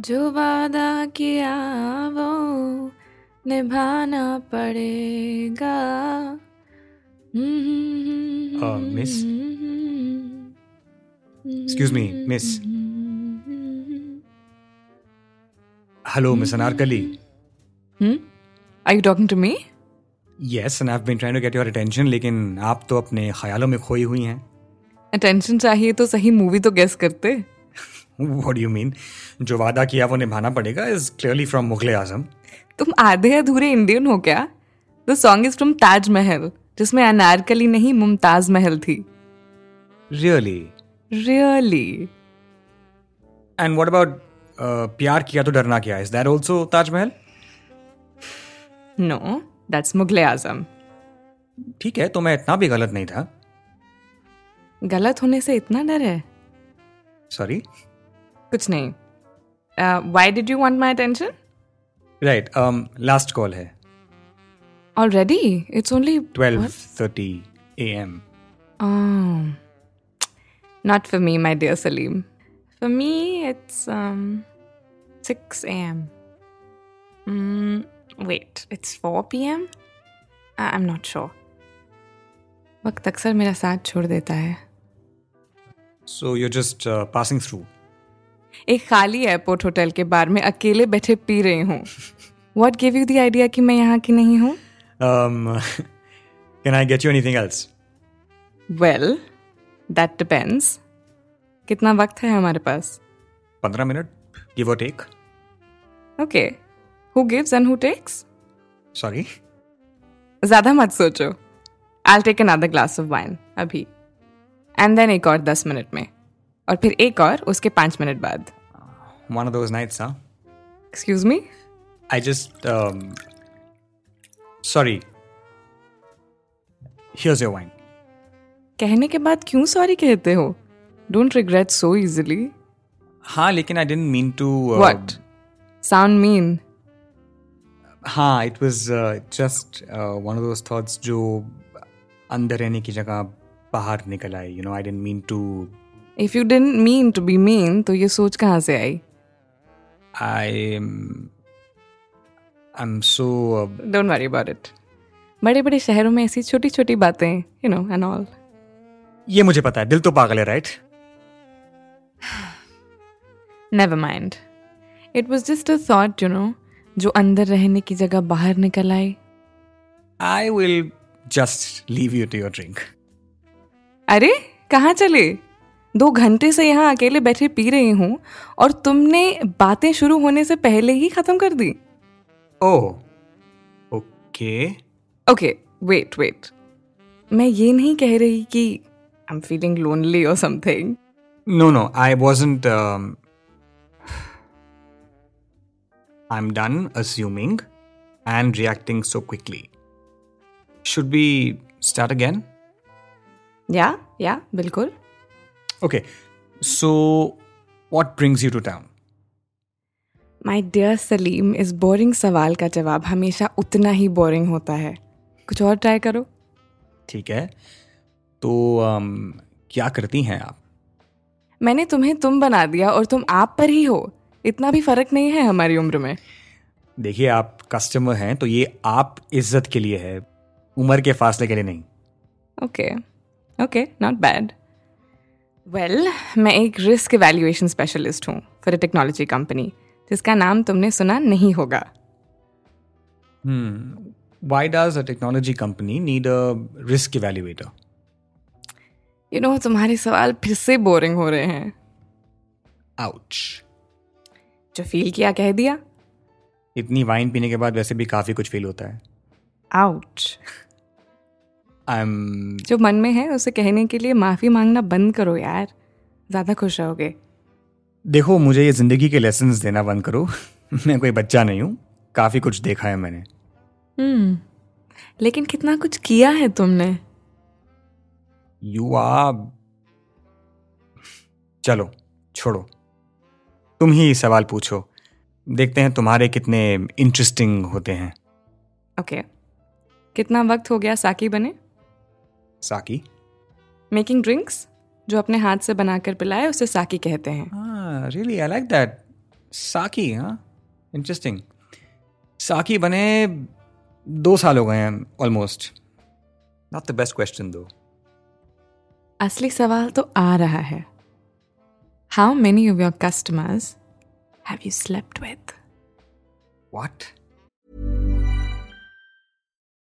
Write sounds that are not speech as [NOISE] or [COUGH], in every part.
जो वादा किया वो निभाना पड़ेगा। Miss excuse me miss hello miss Anarkali are you talking to me yes and I been trying to get your attention लेकिन आप तो अपने ख्यालों में खोई हुई हैं। अटेंशन चाहिए तो सही मूवी तो गेस करते। [LAUGHS] What do you mean? जो वादा किया वो निभाना पड़ेगा is clearly from मुगले आज़म. तुम आधे अधूरे इंडियन हो क्या the song is from Taj Mahal जिसमें अनारकली नहीं मुमताज़ महल थी Really? Really And what about uh, प्यार किया तो डरना क्या? Is that also Taj Mahal? No that's Mughal-e Azam ठीक है तो मैं इतना भी गलत नहीं था गलत होने से इतना डर है सॉरी कुछ नहीं। Why did you want my attention right last call है। Already it's only twelve thirty A M not for me my dear Salim for me it's six A M wait it's four P M I am not sure वक्त अक्सर मेरा साथ छोड़ देता है। So you're just uh, passing through. एक खाली airport hotel के बार में अकेले बैठे पी रही हूँ what give you the idea कि मैं यहाँ की नहीं हूँ Um, [LAUGHS] can I get you anything else? Well that depends कितना वक्त है हमारे पास 15 minute give or take. Okay who gives and who takes Sorry. ज़्यादा मत सोचो I take another glass of wine अभी एंड देन एक और दस मिनट में। और फिर एक और उसके पाँच मिनट बाद। कहने के बाद क्यों सॉरी कहते हो? डोंट रिग्रेट सो इजिली हाँ लेकिन I didn't mean to what sound mean हाँ it was just one of those जो अंदर रहने की जगह बाहर निकल आई you know I didn't mean to if you didn't mean to be mean तो ये सोच कहाँ से आई? I'm I'm so uh, don't worry about it बड़े बड़े शहरों में ऐसी छोटी छोटी बातें यू नो एंड ऑल ये मुझे पता है दिल तो पागल है right never mind it was just a thought you know जो अंदर रहने की जगह बाहर निकल आए आई will just leave you to your drink. अरे कहाँ चले दो घंटे से यहाँ अकेले बैठे पी रही हूँ और तुमने बातें शुरू होने से पहले ही खत्म कर दी Oh, okay. Okay wait wait मैं ये नहीं कह रही कि आई एम फीलिंग लोनली और something No, no, I wasn't. Um, I'm done assuming and reacting so quickly. Should we start again? या या बिल्कुल। Okay so what brings you to town? My dear Salim इस boring सवाल का जवाब हमेशा उतना ही बोरिंग होता है। कुछ और ट्राई करो। ठीक है तो um, क्या करती हैं आप? मैंने तुम्हें तुम बना दिया और तुम आप पर ही हो। इतना भी फ़र्क नहीं है हमारी उम्र में। देखिए आप कस्टमर हैं तो ये आप इज़्ज़त के लिए है उम्र के फासले के लिए नहीं। Okay okay not bad well मैं एक रिस्क इवैल्यूएशन स्पेशलिस्ट हूँ फॉर अ टेक्नोलॉजी कंपनी जिसका नाम तुमने सुना नहीं होगा। Why does a technology company need a risk evaluator? You know तुम्हारे सवाल फिर से बोरिंग हो रहे हैं। Ouch. जो फील किया कह दिया। इतनी वाइन पीने के बाद वैसे भी काफ़ी कुछ फील होता है। आउच आई एम जो मन में है उसे कहने के लिए माफ़ी मांगना बंद करो यार। ज़्यादा खुश रहोगे। देखो मुझे ये ज़िंदगी के लेसन देना बंद करो। [LAUGHS] मैं कोई बच्चा नहीं हूँ। काफ़ी कुछ देखा है मैंने। हम्म। लेकिन कितना कुछ किया है तुमने? यू आर चलो छोड़ो। तुम ही सवाल पूछो। देखते हैं तुम्हारे कितने इंटरेस्टिंग होते हैं। Okay okay. कितना वक्त हो गया साकी बने? साकी। मेकिंग ड्रिंक्स जो अपने हाथ से बनाकर पिलाए उसे साकी कहते हैं। रियली आई लाइक दैट साकी हाँ इंटरेस्टिंग साकी बने दो साल हो गए हैं almost not the best question दो असली सवाल तो आ रहा है। How many of your customers have you slept with what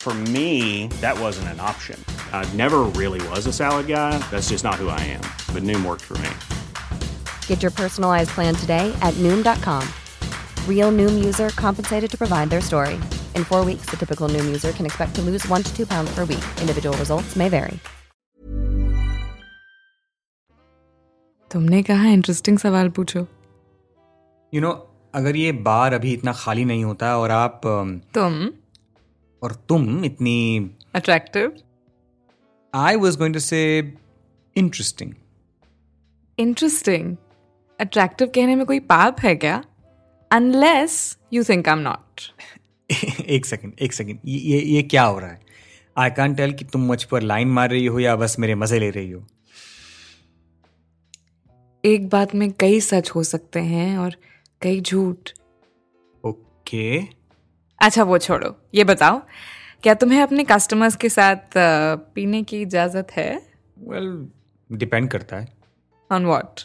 For me, that wasn't an option. I never really was a salad guy. That's just not who I am. But Noom worked for me. Get your personalized plan today at Noom.com. Real Noom user compensated to provide their story. In four weeks, the typical Noom user can expect to lose one to two pounds per week. Individual results may vary. तुमने कहा interesting सवाल पूछो you know अगर ये बार अभी इतना खाली नहीं होता और आप अम, तुम और तुम इतनी attractive I was going to say interesting interesting attractive कहने में कोई पाप है क्या? Unless you think I am not एक सेकंड एक सेकंड ये ये क्या हो रहा है? आई कान टेल कि तुम मुझ पर लाइन मार रही हो या बस मेरे मज़े ले रही हो। एक बात में कई सच हो सकते हैं और कई झूठ। ओके अच्छा वो छोड़ो। ये बताओ क्या तुम्हें अपने कस्टमर्स के साथ पीने की इजाज़त है? वेल डिपेंड करता है। ऑन वॉट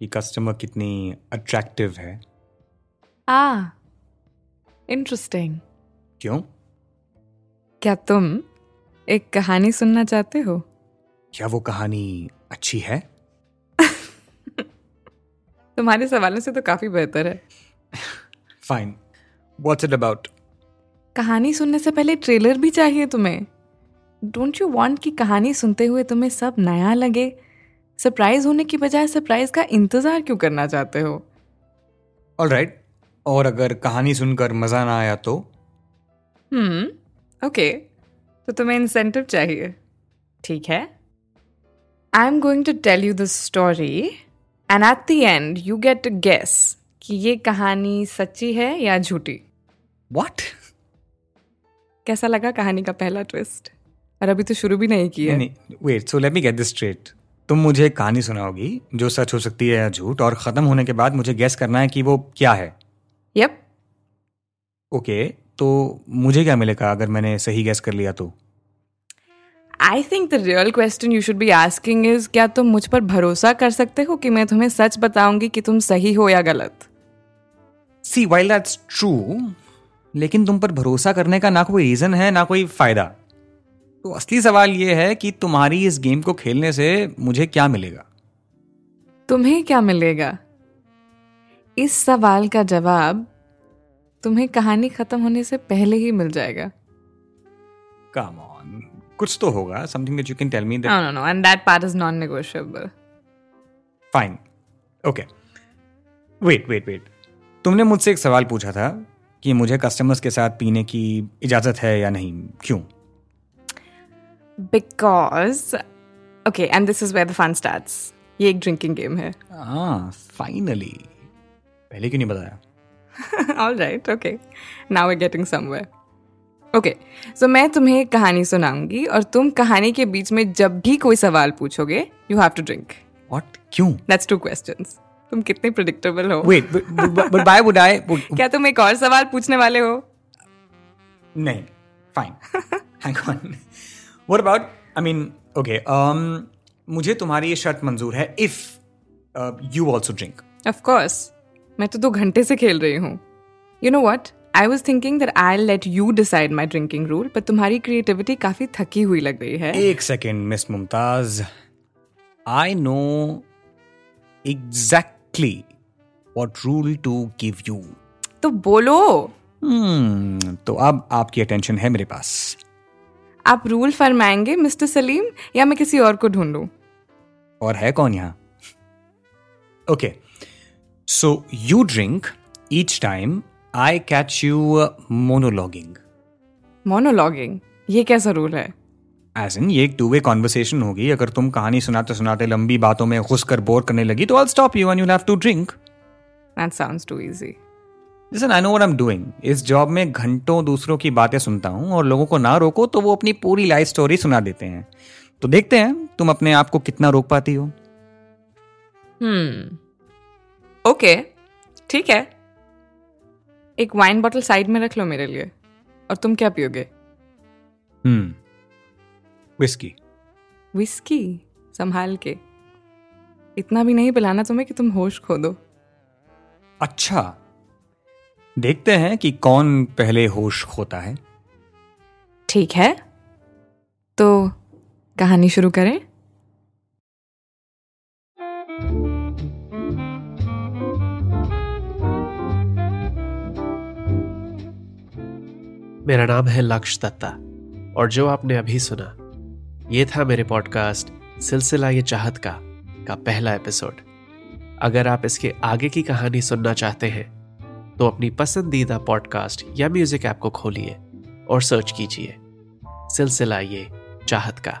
कि कस्टमर कितनी अट्रैक्टिव है। आ इंटरेस्टिंग क्यों? क्या तुम एक कहानी सुनना चाहते हो? क्या वो कहानी अच्छी है? [LAUGHS] तुम्हारे सवालों से तो काफ़ी बेहतर है। फाइन व्हाट्स इट अबाउट कहानी सुनने से पहले ट्रेलर भी चाहिए तुम्हें। डोंट यू वांट कि कहानी सुनते हुए तुम्हें सब नया लगे? सरप्राइज़ होने की बजाय सरप्राइज़ का इंतज़ार क्यों करना चाहते हो? ऑल राइट और अगर कहानी सुनकर मज़ा ना आया तो? हम्म ओके तो तुम्हें इंसेंटिव चाहिए। ठीक है? I am going to tell you the story and at the end you get guess कि ये कहानी सच्ची है या झूठी। व्हाट कैसा लगा कहानी का पहला ट्विस्ट और अभी तो शुरू भी नहीं किया नहीं wait so let me get this straight तुम मुझे एक कहानी सुनाओगी जो सच हो सकती है या झूठ और खत्म होने के बाद मुझे गेस करना है कि वो क्या है। यप ओके okay, तो मुझे क्या मिलेगा अगर मैंने सही गेस कर लिया तो? I think the real question you should be asking is क्या तुम मुझ पर भरोसा कर सकते हो कि मैं तुम्हें सच बताऊँगी कि तुम सही हो या गलत? सी वाइल दैट्स ट्रू लेकिन तुम पर भरोसा करने का ना कोई रीजन है ना कोई फ़ायदा। तो असली सवाल यह है कि तुम्हारी इस गेम को खेलने से मुझे क्या मिलेगा? तुम्हें क्या मिलेगा? इस सवाल का जवाब तुम्हें कहानी खत्म होने से पहले ही मिल जाएगा। कम ऑन कुछ तो होगा। Something that you can tell me that no no no and that part is non negotiable fine okay wait wait wait तुमने मुझसे एक सवाल पूछा था। कि मुझे कस्टमर्स के साथ पीने की इजाज़त है या नहीं? क्यों? Because okay and this is where the fun starts ये एक ड्रिंकिंग गेम है। हाँ फाइनली पहले क्यों नहीं बताया? All right okay now we getting somewhere okay so मैं तुम्हें एक कहानी सुनाऊँगी और तुम कहानी के बीच में जब भी कोई सवाल पूछोगे you have to drink what क्यों? दैट्स टू क्वेश्चंस तुम कितने प्रिडिक्टेबल हो। Wait but why would I क्या तुम एक और सवाल पूछने वाले हो? नहीं fine hang on what about I mean okay um मुझे तुम्हारी ये शर्त मंजूर है if you also drink of course मैं तो दो घंटे से खेल रही हूँ। You know what I was thinking that I let you decide my drinking rule पर तुम्हारी क्रिएटिविटी काफ़ी थकी हुई लग रही है। एक second miss Mumtaz I know exactly what rule to give you तो बोलो। Hmm, तो अब आपकी अटेंशन है मेरे पास। आप रूल फरमाएँगे मिस्टर सलीम या मैं किसी और को ढूंढूं? और है कौन यहाँ? Okay so you drink each time I catch you monologuing monologuing ये कैसा रूल है? एज इन ये एक टू वे कॉन्वर्सेशन होगी। अगर तुम कहानी सुनाते सुनाते लंबी बातों में घुस कर बोर करने लगी तो I stop you and you have to drink that sounds too easy listen I know what I am doing इस जॉब में घंटों दूसरों की बातें सुनता हूँ और लोगों को ना रोको तो वो अपनी पूरी लाइफ स्टोरी सुना देते हैं। तो देखते हैं तुम अपने आप को कितना रोक पाती हो। हम्म ओके ठीक है। एक वाइन बॉटल साइड में रख लो मेरे लिए। और तुम क्या पियोगे? हम्म विस्की विस्की संभाल के। इतना भी नहीं पिलाना तुम्हें कि तुम होश खो दो। अच्छा। देखते हैं कि कौन पहले होश खोता है। ठीक है। तो कहानी शुरू करें। मेरा नाम है लक्ष दत्ता और जो आपने अभी सुना ये था मेरे पॉडकास्ट सिलसिला ये चाहत का का पहला एपिसोड। अगर आप इसके आगे की कहानी सुनना चाहते हैं तो अपनी पसंदीदा पॉडकास्ट या म्यूज़िक ऐप को खोलिए और सर्च कीजिए सिलसिला ये चाहत का।